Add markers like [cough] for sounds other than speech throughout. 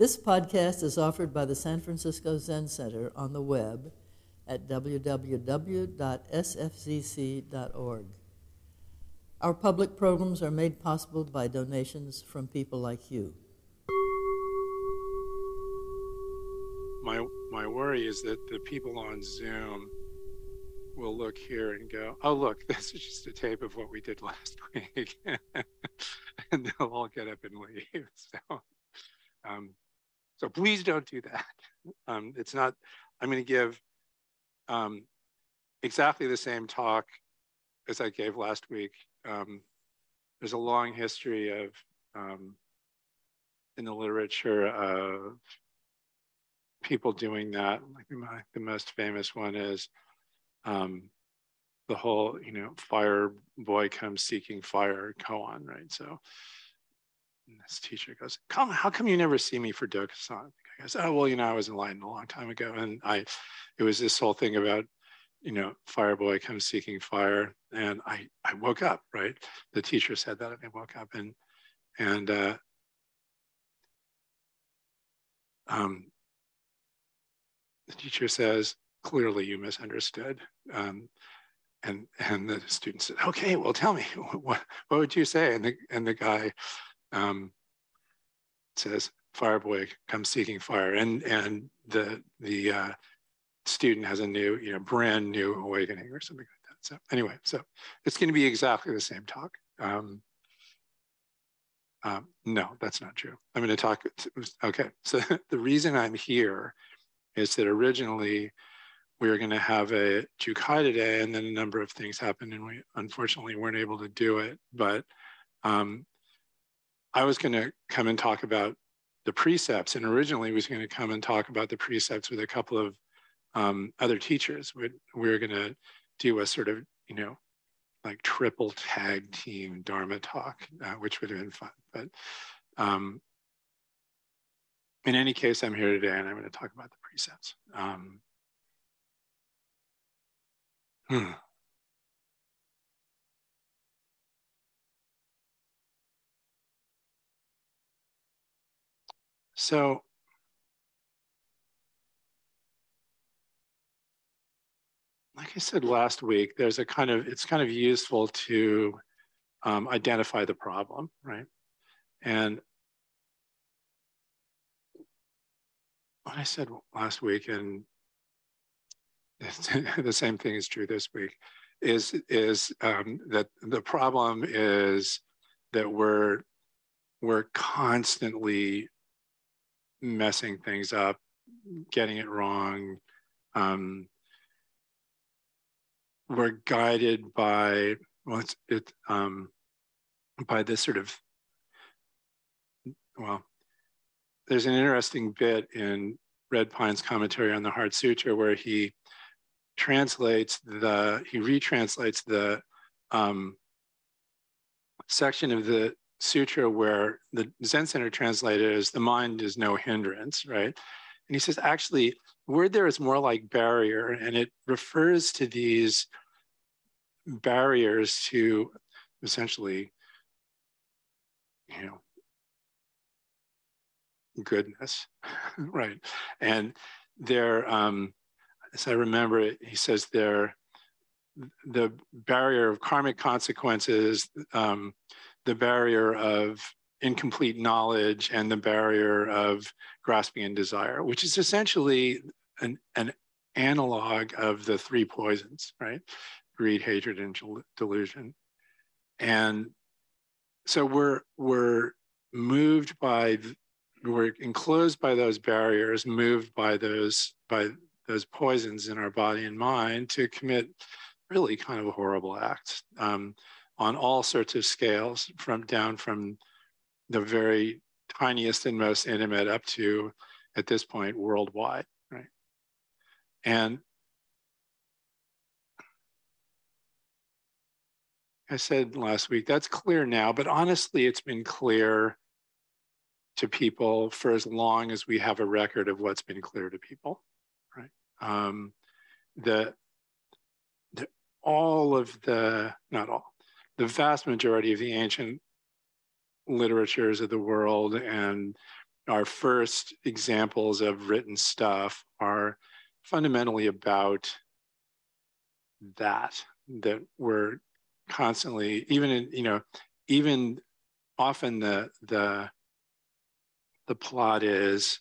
This podcast is offered by the San Francisco Zen Center on the web at www.sfzc.org. Our public programs are made possible by donations from people like you. My, my worry is that the people on Zoom will look here and go, oh, look, [laughs] this is just a tape of what we did last [laughs] week. [laughs] and they'll all get up and leave. So, um, so please don't do that. [laughs] Um, it's not, I'm going to give um, exactly the same talk as I gave last week. Um, there's a long history of, um, in the literature of people doing that. Like the most famous one is um, the whole, you know, fire boy comes seeking fire koan, right? So this teacher goes, how come you never see me for Dokusan? I goes, oh, well, you know, I was enlightened a long time ago. And I, it was this whole thing about, you know, fire boy comes seeking fire. And I, I woke up, right? The teacher said that and I woke up and, and, uh, um, the teacher says, clearly you misunderstood. Um, and and the student said, okay, well, tell me, [laughs] what, what would you say? And the, and the guy um, says, Fireboy comes seeking fire. And, and the, the uh, student has a new, you know, brand new awakening or something like that. So anyway, so it's going to be exactly the same talk. Um, um, no, that's not true. I'm going to talk. Okay, so [laughs] the reason I'm here is that originally we were going to have a Jukai today, and then a number of things happened, and we unfortunately weren't able to do it. But um, I was going to come and talk about the precepts, and originally was going to come and talk about the precepts with a couple of um, other teachers. We, we were going to do a sort of, you know, like triple tag team Dharma talk, uh, which would have been fun. But um, in any case, I'm here today and I'm going to talk about the precepts. Um, hmm. So like I said last week, there's a kind of, it's kind of useful to um, identify the problem, right? And what I said last week, and [laughs] the same thing is true this week, is, is um, that the problem is that we're, we're constantly messing things up, getting it wrong. Um, we're guided by well, it's, it um, by this sort of well. There's an interesting bit in Red Pine's commentary on the Heart Sutra where he translates the he retranslates the um, section of the sutra where the Zen Center translated as the mind is no hindrance, right? And he says, actually, word there is more like barrier, and it refers to these barriers to essentially, you know, goodness, [laughs] right? And there, um, as I remember it, he says there, the barrier of karmic consequences, um, the barrier of incomplete knowledge and the barrier of grasping and desire, which is essentially an, an analog of the three poisons, right? Greed, hatred, and delusion. And so we're we're moved by we're enclosed by those barriers, moved by those by those poisons in our body and mind to commit really kind of horrible acts. Um, on all sorts of scales, from down from the very tiniest and most intimate up to, at this point, worldwide, right? And I said last week, that's clear now, but honestly, it's been clear to people for as long as we have a record of what's been clear to people, right? Um, the, the all of the, not all, the vast majority of the ancient literatures of the world and our first examples of written stuff are fundamentally about that that we're constantly even in you know even often the the the plot is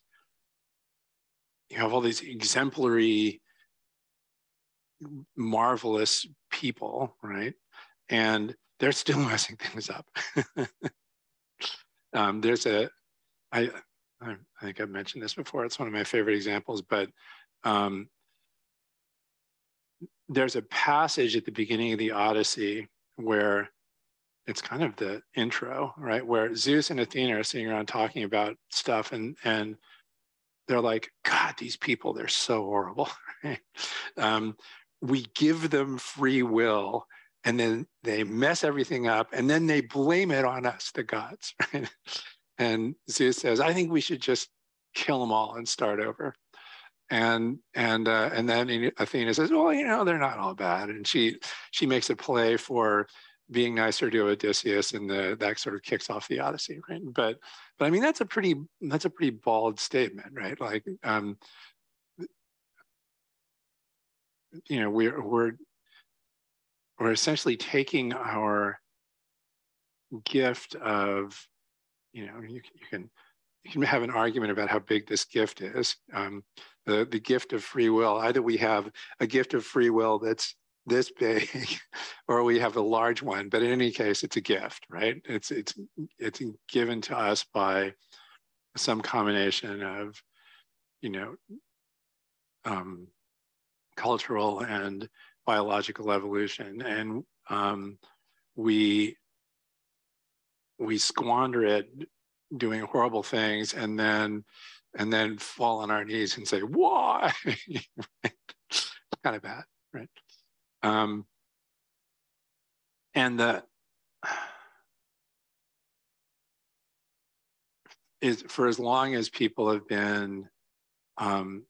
you have all these exemplary marvelous people right? And they're still [laughs] messing things up [laughs] um, there's a I, I think I've mentioned this before. It's one of my favorite examples, but um, there's a passage at the beginning of the Odyssey where it's kind of the intro, right? Where Zeus and Athena are sitting around talking about stuff, and and they're like, God, these people, they're so horrible. [laughs] um, we give them free will, and then they mess everything up, and then they blame it on us, the gods. [laughs] Right? And Zeus says, I think we should just kill them all and start over. And and uh, and then Athena says, well, you know, they're not all bad. And she she makes a play for being nicer to Odysseus, and the, that sort of kicks off the Odyssey, right? But but I mean, that's a pretty that's a pretty bald statement, right? Like, um, you know, we're we're we're essentially taking our gift of you know, you, you can you can have an argument about how big this gift is. Um, the the gift of free will. Either we have a gift of free will that's this big, [laughs] or we have a large one. But in any case, it's a gift, right? It's it's it's given to us by some combination of, you know, um, cultural and biological evolution, and um, we we squander it doing horrible things and then and then fall on our knees and say why? [laughs] Kind of bad right? Um, and the is for as long as people have been um,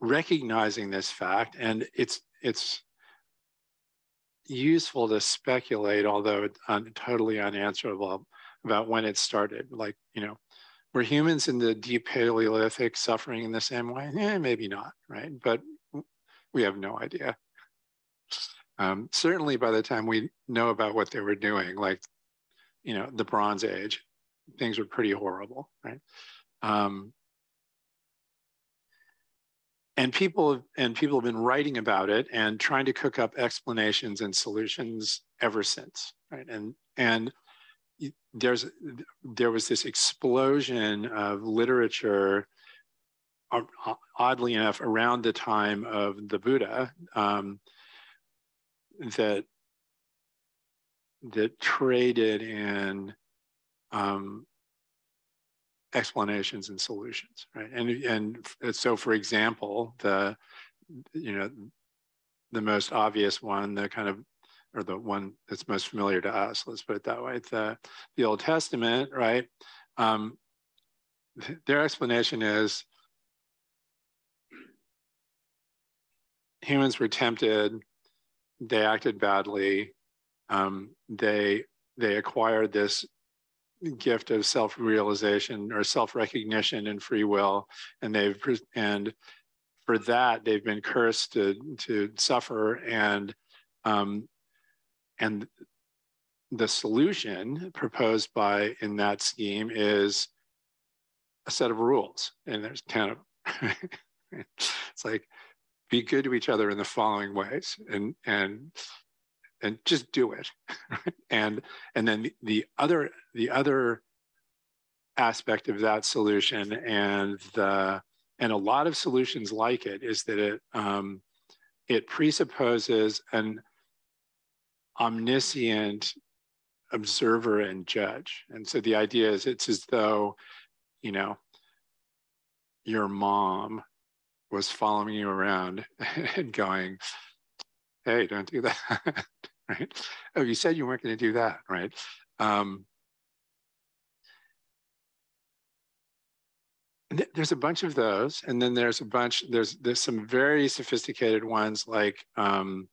recognizing this fact and it's it's useful to speculate, although un, totally unanswerable, about when it started. Like, you know, were humans in the deep Paleolithic suffering in the same way? Eh, maybe not, right? But we have no idea. Um, certainly by the time we know about what they were doing, like, you know, the Bronze Age, things were pretty horrible, right? Um, and people and people have been writing about it and trying to cook up explanations and solutions ever since right? And and there's there was this explosion of literature oddly enough around the time of the buddha um, that that traded in um, explanations and solutions, right? And and so, for example, the you know the most obvious one, the kind of or the one that's most familiar to us, let's put it that way, the the Old Testament, right? Um, their explanation is humans were tempted, they acted badly, um, they they acquired this gift of self-realization or self-recognition and free will. And they've and for that they've been cursed to to suffer. And um, and the solution proposed by in that scheme is a set of rules. And there's 10 of them [laughs] it's like be good to each other in the following ways. And and and just do it. [laughs] And and then the, the other the other aspect of that solution and the and a lot of solutions like it is that it um, it presupposes an omniscient observer and judge. And so the idea is it's as though you know your mom was following you around [laughs] and going hey don't do that [laughs] right? Oh, you said you weren't going to do that, right? Um, there's a bunch of those, and then there's a bunch. There's there's some very sophisticated ones like um,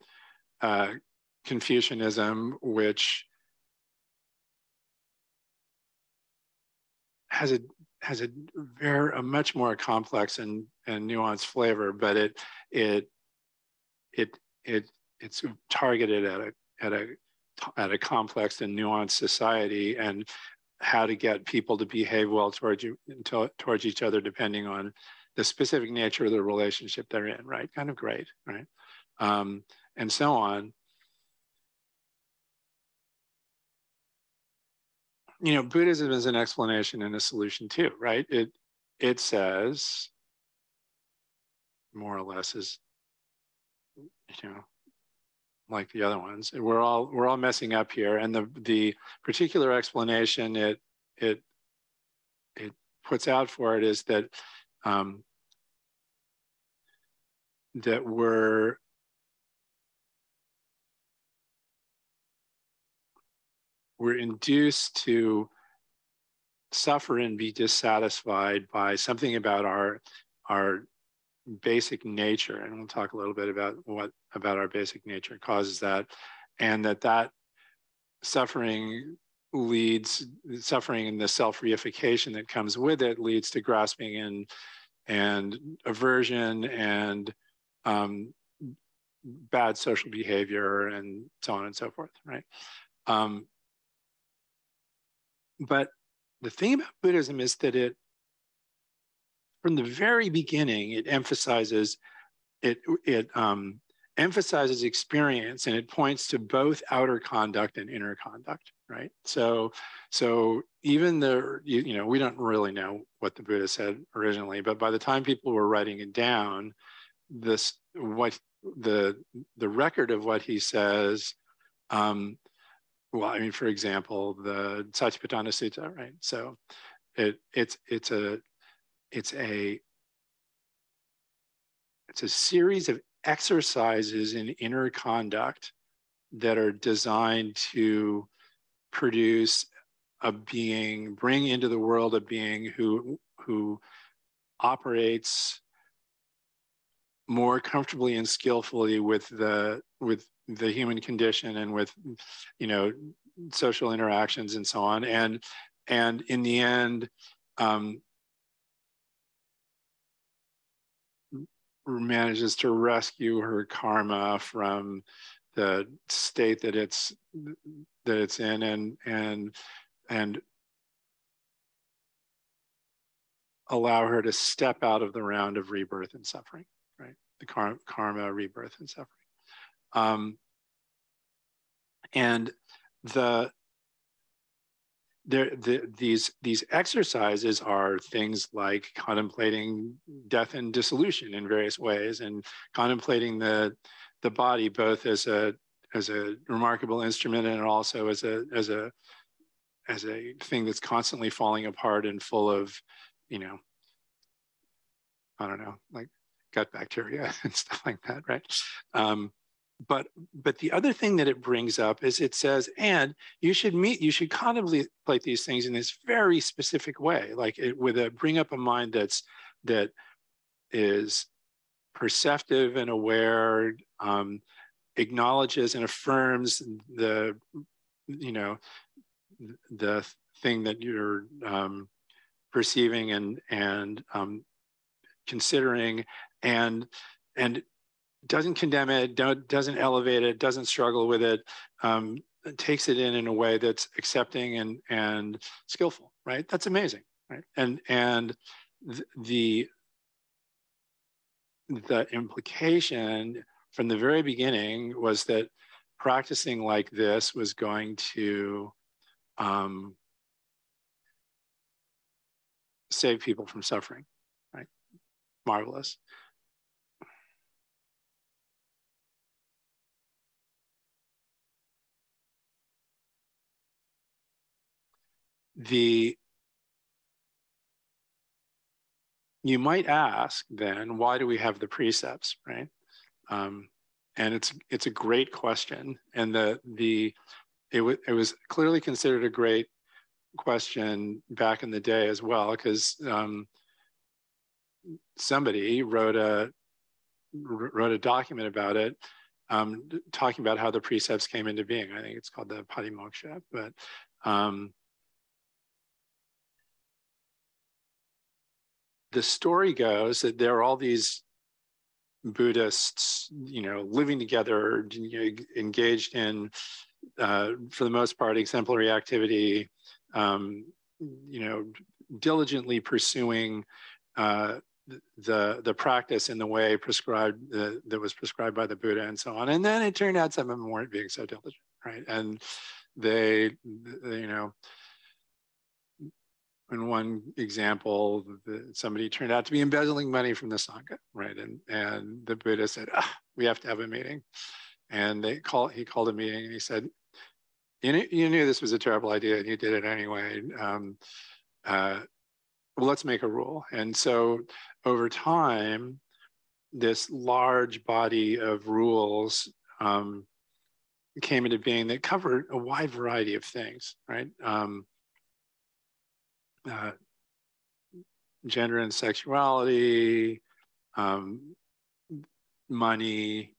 uh, Confucianism, which has a has a very a much more complex and and nuanced flavor, but it it it it it's targeted at a at a at a complex and nuanced society and how to get people to behave well towards you towards each other depending on the specific nature of the relationship they're in right? Kind of great right? Um, and so on. You know buddhism is an explanation and a solution too right? It it says more or less is you know like the other ones. We're all we're all messing up here, and the the particular explanation it it it puts out for it is that um, that we're we're induced to suffer and be dissatisfied by something about our our basic nature and we'll talk a little bit about what about our basic nature causes that and that that suffering leads suffering and the self-reification that comes with it leads to grasping and and aversion and um, bad social behavior and so on and so forth right? Um, but the thing about buddhism is that it from the very beginning, it emphasizes it it um, emphasizes experience and it points to both outer conduct and inner conduct, right? So so even the you, you know we don't really know what the Buddha said originally, but by the time people were writing it down, this what the the record of what he says. Um, well, I mean, for example, the Satipatthana Sutta, right? So it it's it's a it's a it's a series of exercises in inner conduct that are designed to produce a being bring into the world a being who who operates more comfortably and skillfully with the with the human condition and with you know social interactions and so on. And and in the end um, manages to rescue her karma from the state that it's that it's in and and and allow her to step out of the round of rebirth and suffering right? The kar- karma rebirth and suffering. Um, and the there, the, these these exercises are things like contemplating death and dissolution in various ways, and contemplating the the body both as a as a remarkable instrument and also as a as a as a thing that's constantly falling apart and full of, you know, I don't know, like gut bacteria [laughs] and stuff like that, right? Um, but but the other thing that it brings up is it says and you should meet you should contemplate these things in this very specific way like it, with a bring up a mind that's that is perceptive and aware um, acknowledges and affirms the you know the thing that you're um, perceiving and and um, considering and and doesn't condemn it, doesn't elevate it, doesn't struggle with it, um, takes it in in a way that's accepting and and skillful, right? That's amazing, right? And and the the implication from the very beginning was that practicing like this was going to um, save people from suffering, right? Marvelous. The you might ask then why do we have the precepts right? Um, and it's it's a great question. And the the it, w- it was clearly considered a great question back in the day as well because um, somebody wrote a wrote a document about it um, talking about how the precepts came into being. I think it's called the patimoksha but um, the story goes that there are all these Buddhists, you know, living together, engaged in, uh, for the most part, exemplary activity, um, you know, diligently pursuing uh, the the practice in the way prescribed uh, that was prescribed by the Buddha and so on. And then it turned out some of them weren't being so diligent, right? And they, you know, in one example, the, somebody turned out to be embezzling money from the sangha, right? And and the Buddha said, ah, "We have to have a meeting." And they call he called a meeting and he said, "You knew, you knew this was a terrible idea and you did it anyway. Um, uh, well, let's make a rule." And so over time, this large body of rules um, came into being that covered a wide variety of things, right? Um, uh, gender and sexuality, um, money,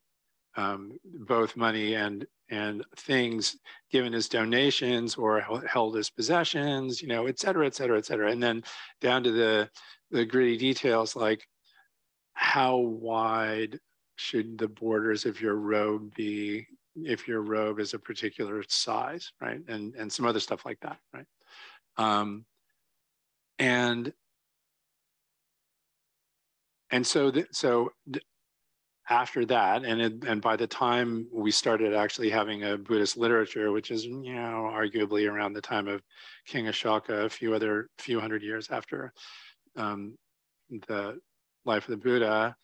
um, both money and and things given as donations or held as possessions, you know, et cetera, et cetera, et cetera. And then down to the, the gritty details like how wide should the borders of your robe be if your robe is a particular size, right? And, and some other stuff like that, right? Um, and and so th- so th- after that and it, and by the time we started actually having a buddhist literature which is you know arguably around the time of king ashoka a few other few hundred years after um, the life of the buddha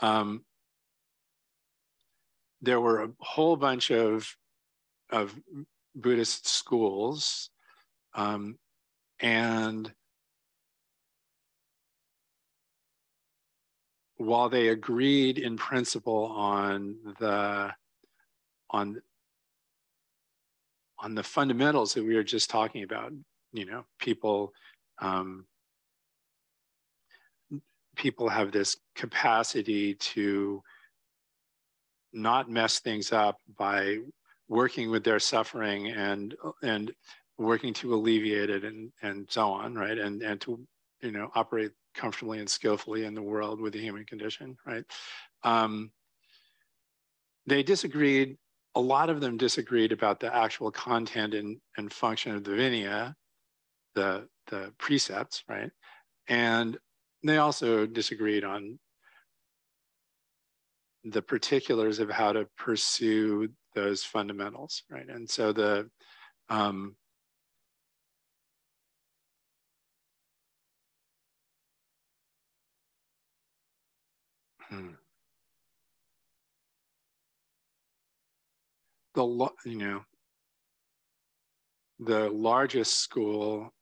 um, there were a whole bunch of of buddhist schools um, and while they agreed in principle on the on on the fundamentals that we were just talking about, you know, people um, people have this capacity to not mess things up by working with their suffering and and working to alleviate it and and so on, right? And and to you know operate comfortably and skillfully in the world with the human condition, right? Um, they disagreed, a lot of them disagreed about the actual content and, and function of the Vinaya, the, the precepts, right? And they also disagreed on the particulars of how to pursue those fundamentals, right? And so the um, Hmm. The you know the largest school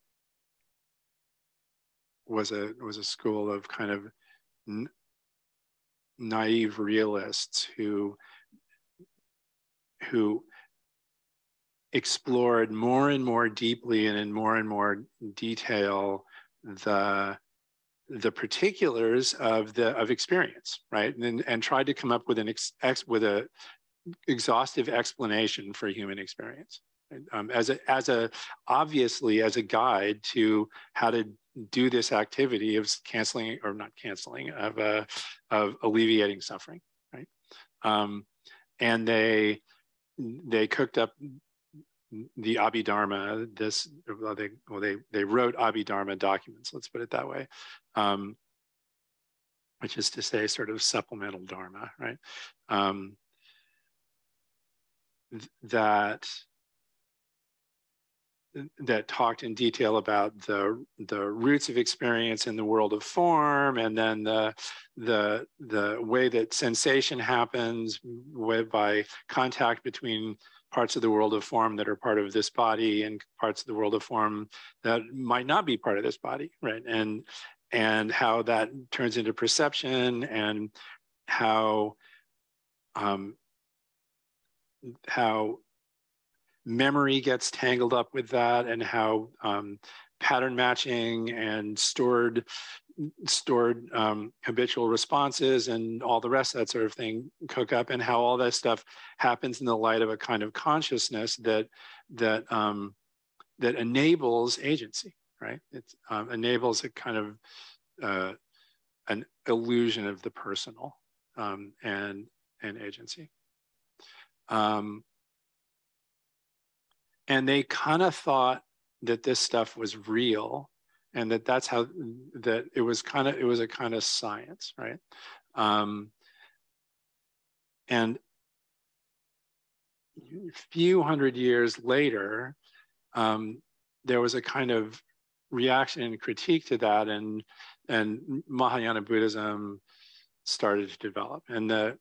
was a was a school of kind of naive realists who who explored more and more deeply and in more and more detail the the particulars of the of experience, right? And and tried to come up with an ex, ex with a exhaustive explanation for human experience. Um, as a as a obviously as a guide to how to do this activity of canceling or not canceling of uh, of alleviating suffering, right? Um, and they they cooked up the Abhidharma, this, well, they, well, they, they wrote Abhidharma documents, let's put it that way, um, which is to say sort of supplemental Dharma, right? Um, th- that that talked in detail about the the roots of experience in the world of form and then the the the way that sensation happens by contact between parts of the world of form that are part of this body and parts of the world of form that might not be part of this body right? And and how that turns into perception and how um, how memory gets tangled up with that and how um, pattern matching and stored stored um, habitual responses and all the rest of that sort of thing cook up and how all that stuff happens in the light of a kind of consciousness that that um, that enables agency right it um, enables a kind of uh, an illusion of the personal um, and and agency. Um, and they kind of thought that this stuff was real and that that's how that it was kind of it was a kind of science right um, and a few hundred years later um, there was a kind of reaction and critique to that and and mahayana buddhism started to develop and the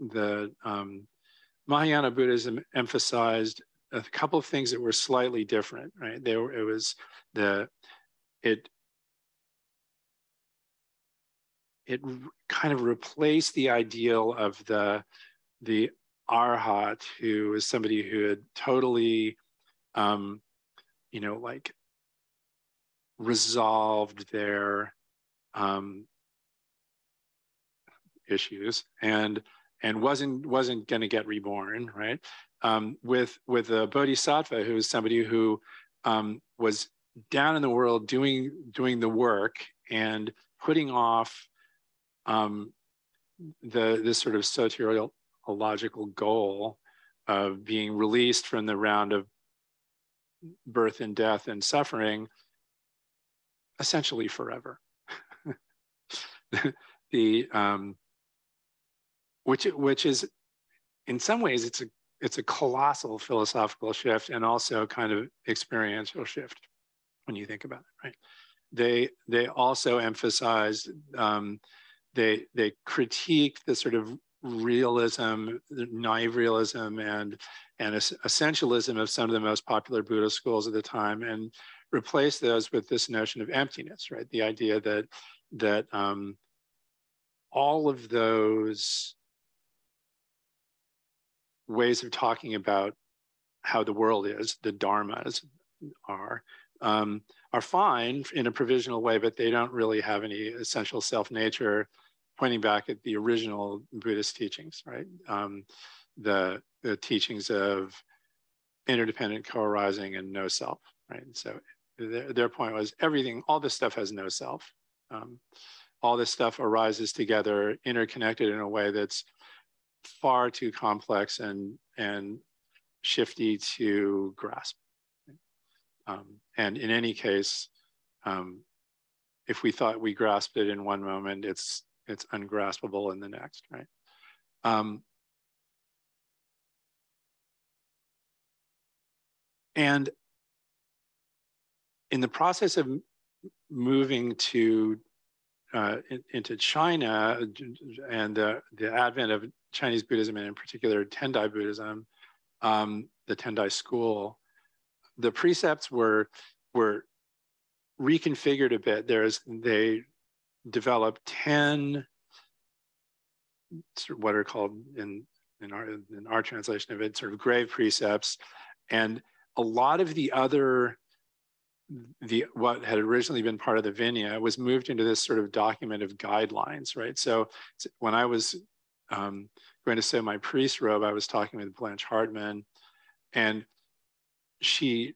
the um, mahayana buddhism emphasized a couple of things that were slightly different, right? There, it was the it it kind of replaced the ideal of the the arhat, who is somebody who had totally, um, you know, like resolved their um, issues and and wasn't wasn't going to get reborn, right? um, with with a bodhisattva who is somebody who um, was down in the world doing doing the work and putting off um, the this sort of soteriological goal of being released from the round of birth and death and suffering essentially forever. [laughs] The um, which which is in some ways it's a it's a colossal philosophical shift and also kind of experiential shift when you think about it, right? They they also emphasize um, they they critique the sort of realism, naive realism, and and essentialism of some of the most popular Buddhist schools at the time, and replace those with this notion of emptiness, right? The idea that that um, all of those ways of talking about how the world is, the dharmas are, um, are fine in a provisional way, but they don't really have any essential self nature, pointing back at the original Buddhist teachings, right? Um, the, the teachings of interdependent co-arising and no self, right? So their, their point was everything, all this stuff has no self. Um, all this stuff arises together, interconnected in a way that's far too complex and and shifty to grasp. Um, and in any case, um, if we thought we grasped it in one moment, it's it's ungraspable in the next, right? Um, and in the process of moving to uh, in, into China and the advent of Chinese Buddhism and in particular Tendai Buddhism, um, the Tendai school, the precepts were were reconfigured a bit. There's they developed ten what are called in in our in our translation of it sort of grave precepts, and a lot of the other the what had originally been part of the Vinaya was moved into this sort of document of guidelines, right? So when I was um, going to sew my priest robe, I was talking with Blanche Hartman, and she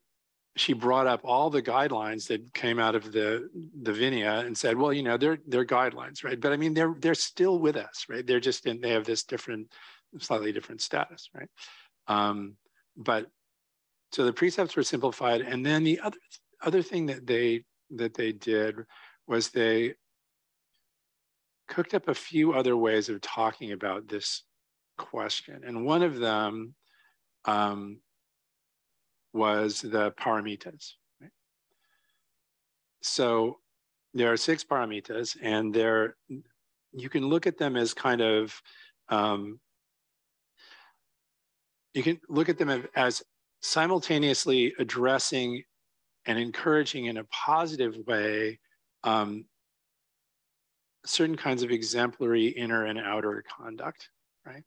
she brought up all the guidelines that came out of the the Vinaya and said, well, you know, they're they're guidelines, right? But I mean, they're they're still with us, right? They're just in they have this different, slightly different status, right? Um, but so the precepts were simplified, and then the other other thing that they that they did was they cooked up a few other ways of talking about this question. And one of them um, was the paramitas. Right? So there are six paramitas, and they're you can look at them as kind of um, you can look at them as simultaneously addressing and encouraging in a positive way um, certain kinds of exemplary inner and outer conduct, right?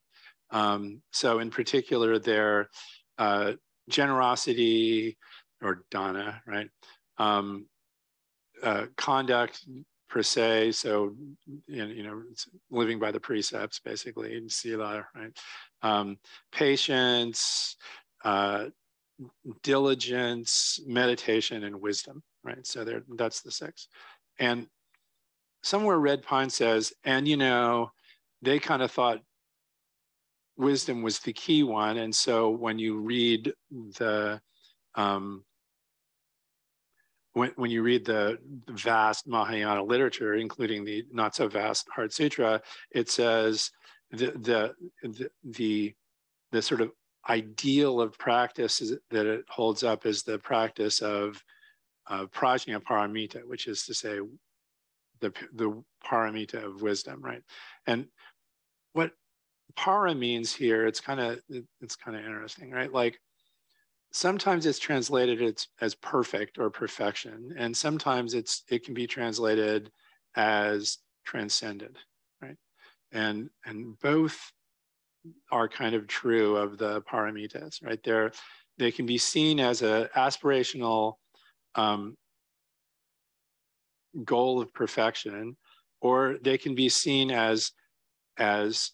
Um, so in particular, their uh, generosity or dana, right? Um, uh, conduct per se, so you know, living by the precepts basically in sila, right? Um, patience, uh, diligence, meditation, and wisdom, right? So there, that's the six. And somewhere Red Pine says, and you know, they kind of thought wisdom was the key one. And so when you read the um, when, when you read the vast Mahayana literature, including the not so vast Heart Sutra, it says the the the the, sort of ideal of practice is, that it holds up is the practice of uh, prajna paramita, which is to say the the paramita of wisdom, right? And what para means here, it's kind of it's kind of interesting, right? Like sometimes it's translated as, as perfect or perfection, and sometimes it's it can be translated as transcended, right? And and both are kind of true of the paramitas, right? They're they can be seen as an aspirational um, goal of perfection, or they can be seen as as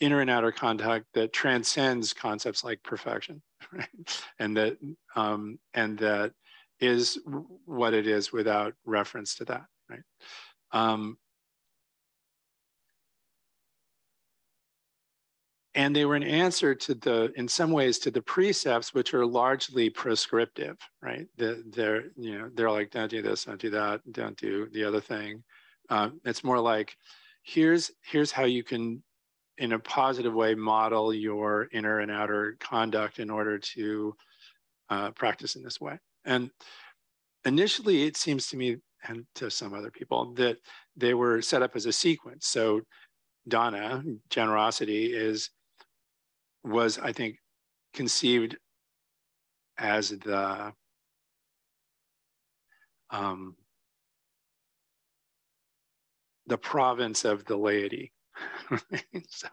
inner and outer contact that transcends concepts like perfection, [laughs] right? And that um, and that is what it is without reference to that, right? Um, and they were an answer to the in some ways to the precepts which are largely prescriptive right the, they're you know they're like don't do this don't do that don't do the other thing um, it's more like here's here's how you can in a positive way model your inner and outer conduct in order to uh, practice in this way. And initially it seems to me and to some other people that they were set up as a sequence. So dana generosity is was i think conceived as the um, the province of the laity [laughs] so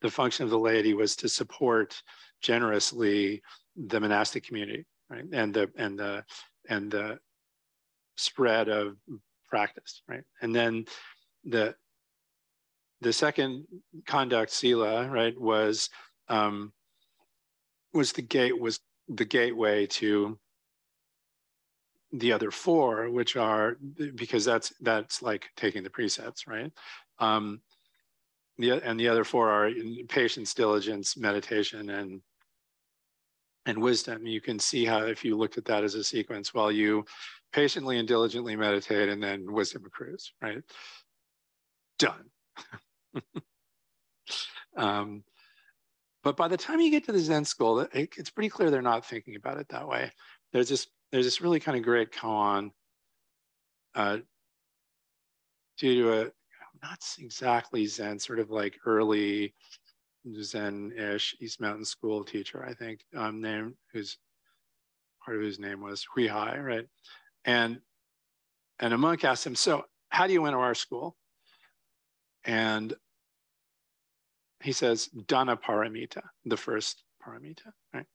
the function of the laity was to support generously the monastic community, right? And the and the and the spread of practice, right? And then the the second conduct sila, right, was um, was the gate was the gateway to the other four, which are because that's that's like taking the precepts, right? Um, the, and the other four are patience, diligence, meditation, and and wisdom. You can see how if you looked at that as a sequence, while you patiently and diligently meditate, and then wisdom accrues, right? Done. [laughs] um, but by the time you get to the Zen school, it, it's pretty clear they're not thinking about it that way. There's this there's this really kind of great koan uh, due to a not exactly Zen, sort of like early Zen-ish East Mountain School teacher, I think, um, name whose part of his name was Hui Hai, right? And and a monk asked him, "So, how do you enter our school?" And he says, "Dana paramita, the first paramita, right?"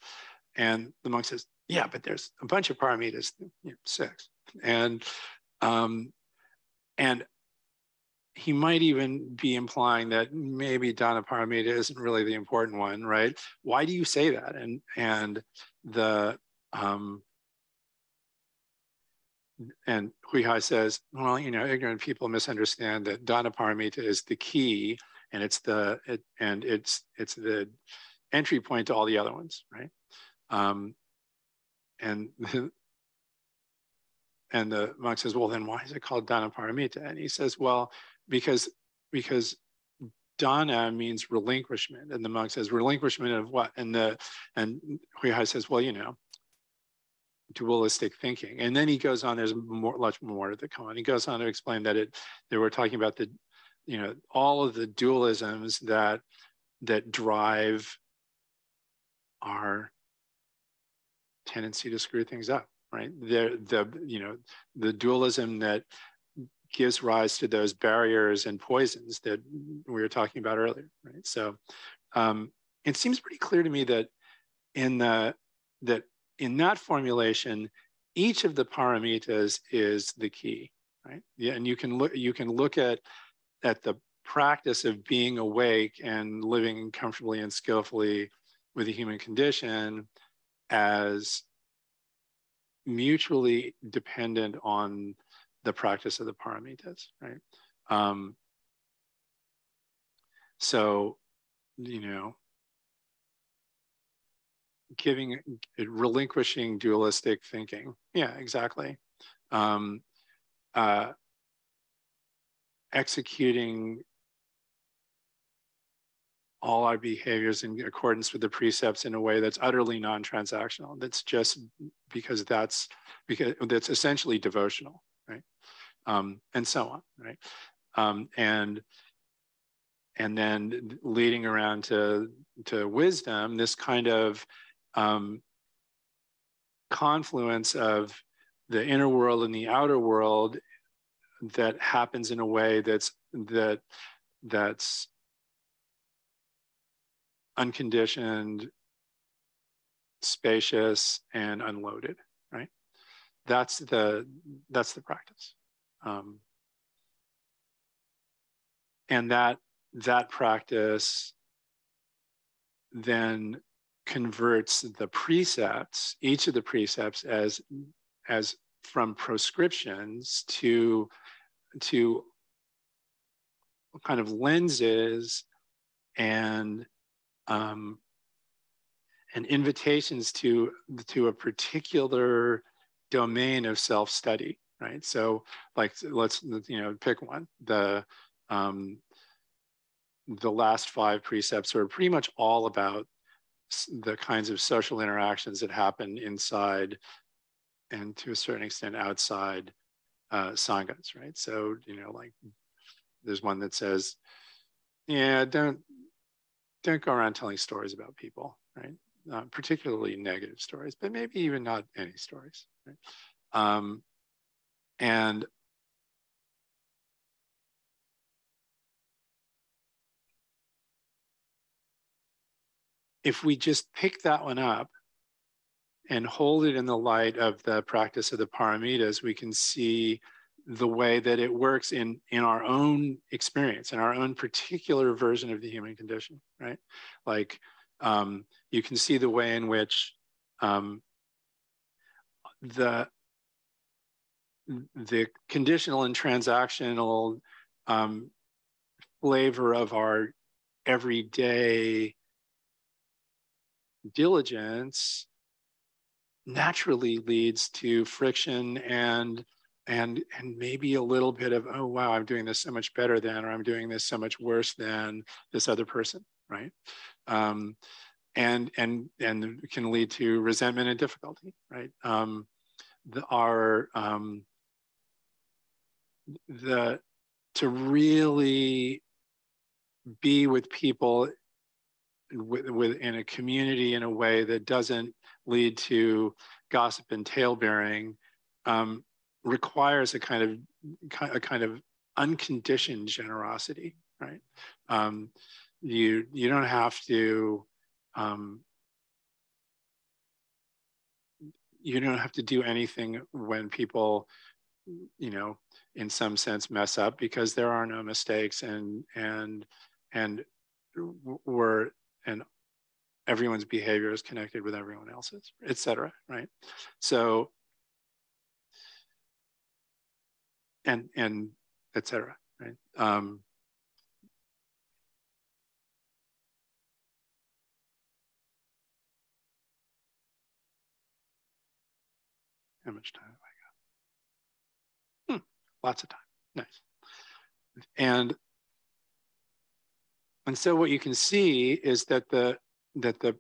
And the monk says, "Yeah, but there's a bunch of paramitas, you know, six, and um, and he might even be implying that maybe Dana Paramita isn't really the important one, right? Why do you say that? And and the um, and Hui Hai says, well, you know, ignorant people misunderstand that Dana Paramita is the key, and it's the it, and it's it's the entry point to all the other ones, right? Um, and [laughs] and the monk says, well, then why is it called Dana Paramita? And he says, well, because because dana means relinquishment. And the monk says relinquishment of what? And the and Huihai says well you know dualistic thinking. And then he goes on there's more much more to the koan he goes on to explain that it they were talking about the you know all of the dualisms that that drive our tendency to screw things up right? The the you know the dualism that gives rise to those barriers and poisons that we were talking about earlier, right? So um, it seems pretty clear to me that in the that in that formulation, each of the paramitas is the key, right? Yeah, and you can look you can look at at the practice of being awake and living comfortably and skillfully with the human condition as mutually dependent on the practice of the paramitas, right? Um, so, you know, giving, relinquishing dualistic thinking. Yeah, exactly. Um, uh, executing all our behaviors in accordance with the precepts in a way that's utterly non-transactional that's just because that's because that's essentially devotional right um, and so on right um, and and then leading around to to wisdom this kind of um, confluence of the inner world and the outer world that happens in a way that's that that's unconditioned, spacious, and unloaded, right? That's the that's the practice. Um, and that that practice then converts the precepts, each of the precepts as as from proscriptions to to kind of lenses and um, and invitations to to a particular domain of self-study right so like let's you know pick one the um, the last five precepts are pretty much all about the kinds of social interactions that happen inside and to a certain extent outside uh, sanghas right so you know like there's one that says yeah don't don't go around telling stories about people, right? Uh, particularly negative stories, but maybe even not any stories. Um, and if we just pick that one up and hold it in the light of the practice of the paramitas, we can see the way that it works in in our own experience in our own particular version of the human condition right? Like um, you can see the way in which um, the the conditional and transactional um, flavor of our everyday diligence naturally leads to friction and and and maybe a little bit of oh wow i'm doing this so much better than or i'm doing this so much worse than this other person right? Um, and and and can lead to resentment and difficulty right? Um, the, our um, the to really be with people with, with in a community in a way that doesn't lead to gossip and tale bearing um, requires a kind of a kind of unconditioned generosity, right? Um, you you don't have to um, you don't have to do anything when people you know in some sense mess up because there are no mistakes and and and we're and everyone's behavior is connected with everyone else's etc right so and and etc. Right. Um, how much time have I got? Hmm, lots of time. Nice. And and so what you can see is that the that the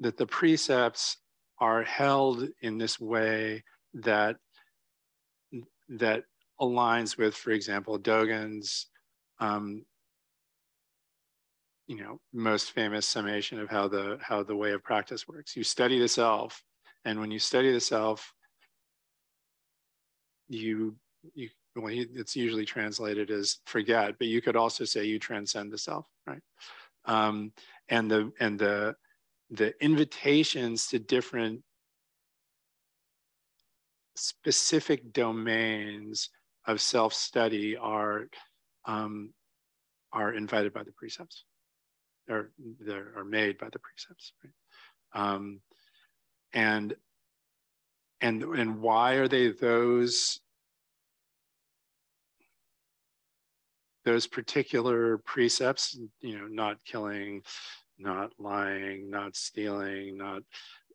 that the precepts are held in this way that that aligns with, for example, Dogen's, um, you know, most famous summation of how the how the way of practice works. You study the self, and when you study the self, you you well, it's usually translated as forget, but you could also say you transcend the self, right? Um, and the and the the invitations to different specific domains of self-study are um, are invited by the precepts or they are made by the precepts right? um, and and and why are they those those particular precepts, you know, not killing, not lying, not stealing, not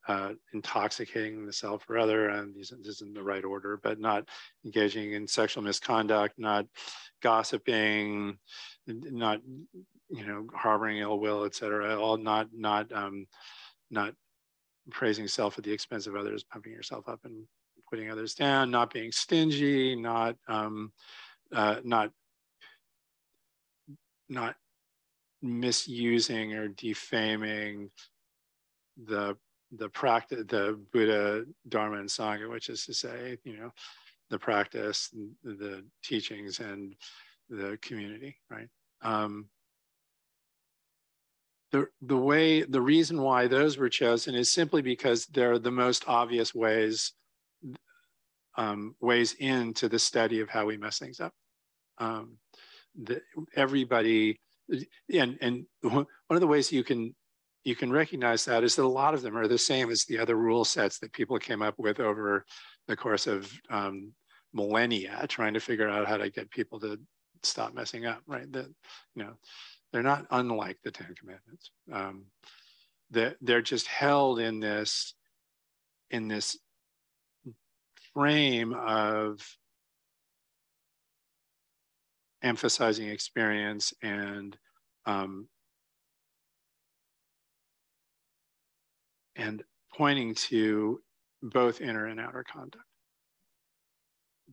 uh, intoxicating the self or other, and these this isn't the right order, but not engaging in sexual misconduct, not gossiping, not you know harboring ill will, etc. All not not um, not praising self at the expense of others, pumping yourself up and putting others down, not being stingy, not um, uh, not not misusing or defaming the the practice the buddha dharma and sangha which is to say you know the practice the teachings and the community right? Um, the the way the reason why those were chosen is simply because they're the most obvious ways um, ways into the study of how we mess things up. Um, the, everybody and and one of the ways you can you can recognize that is that a lot of them are the same as the other rule sets that people came up with over the course of um, millennia, trying to figure out how to get people to stop messing up. Right? That you know, they're not unlike the Ten Commandments. Um, that they're just held in this in this frame of emphasizing experience and um, and pointing to both inner and outer conduct.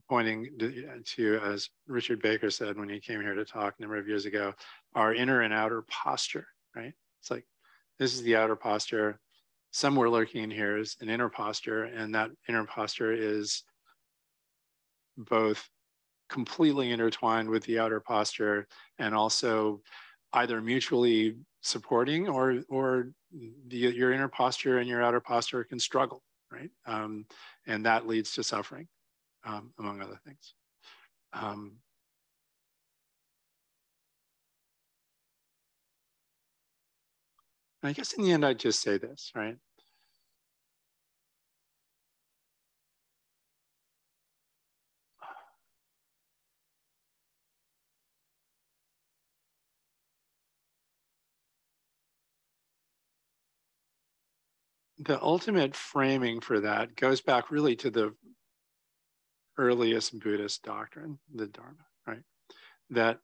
Pointing to, to, as Richard Baker said when he came here to talk a number of years ago, our inner and outer posture, right? It's like this is the outer posture. Somewhere lurking in here is an inner posture, and that inner posture is both completely intertwined with the outer posture and also either mutually supporting or or the, your inner posture and your outer posture can struggle right? Um, and that leads to suffering um, among other things. Um, i guess in the end i'd just say this right the ultimate framing for that goes back really to the earliest Buddhist doctrine, the Dharma, right? That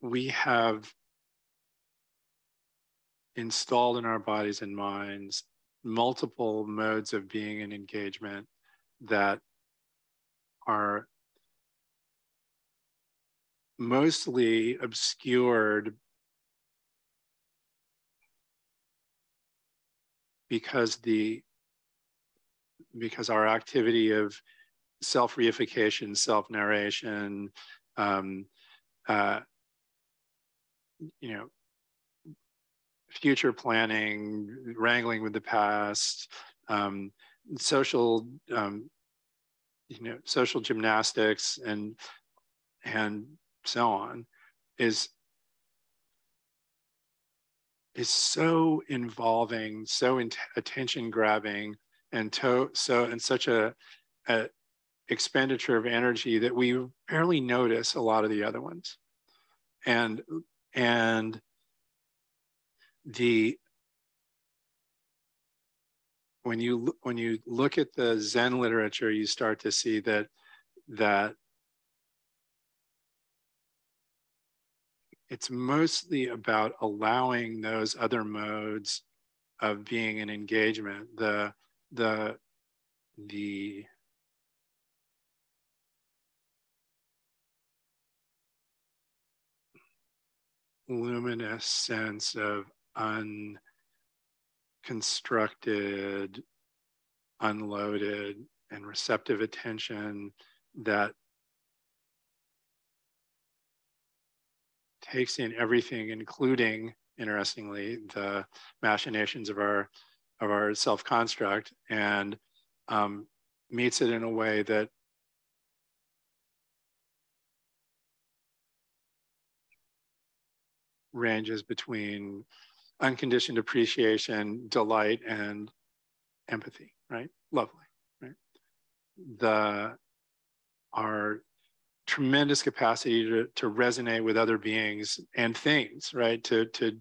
we have installed in our bodies and minds multiple modes of being and engagement that are mostly obscured because the because our activity of self reification, self narration, um, uh, you know, future planning, wrangling with the past, um, social, um, you know, social gymnastics, and and so on, is is so involving, so in- attention grabbing, and to- so and such a, a expenditure of energy that we barely notice a lot of the other ones, and and the when you when you look at the Zen literature, you start to see that that it's mostly about allowing those other modes of being in engagement. The the the luminous sense of unconstructed unloaded and receptive attention that takes in everything, including, interestingly, the machinations of our of our self construct, and um, meets it in a way that ranges between unconditioned appreciation, delight, and empathy. Right, lovely. Right, the our tremendous capacity to, to resonate with other beings and things, right? To, to,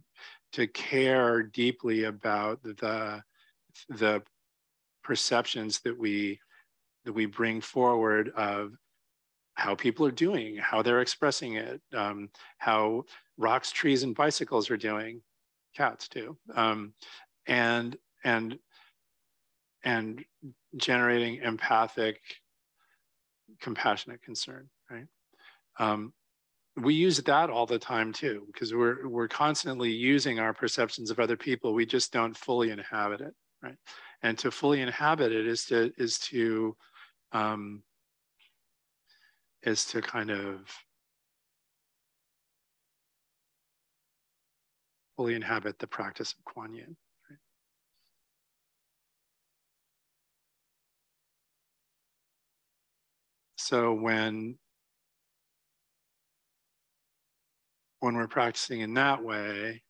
to care deeply about the, the perceptions that we, that we bring forward of how people are doing, how they're expressing it, um, how rocks, trees, and bicycles are doing, cats too, um, and and and generating empathic, compassionate concern? Um, we use that all the time too, because we're we're constantly using our perceptions of other people. We just don't fully inhabit it, right? And to fully inhabit it is to is to um, is to kind of fully inhabit the practice of Kuan Yin. Right? So when when we're practicing in that way,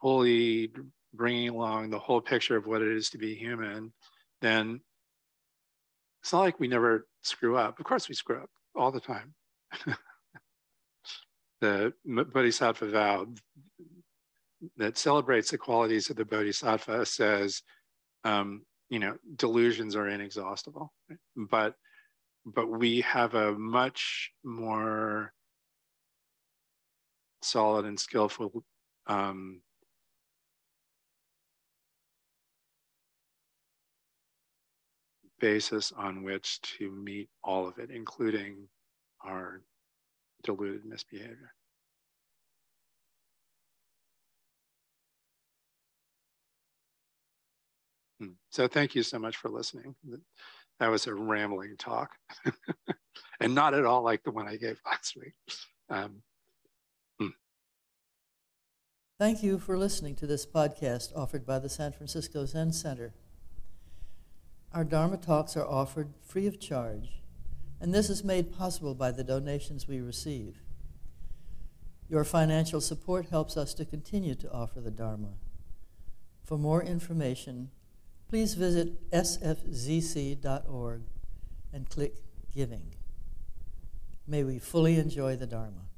fully bringing along the whole picture of what it is to be human, then it's not like we never screw up. Of course, we screw up all the time. [laughs] the Bodhisattva vow that celebrates the qualities of the Bodhisattva says, um, you know, delusions are inexhaustible, right? but but we have a much more solid and skillful um, basis on which to meet all of it, including our deluded misbehavior. Hmm. So thank you so much for listening. That was a rambling talk [laughs] and not at all like the one I gave last week. Um. Thank you for listening to this podcast offered by the San Francisco Zen Center. Our Dharma talks are offered free of charge, and this is made possible by the donations we receive. Your financial support helps us to continue to offer the Dharma. For more information, please visit sfzc.org and click Giving. May we fully enjoy the Dharma.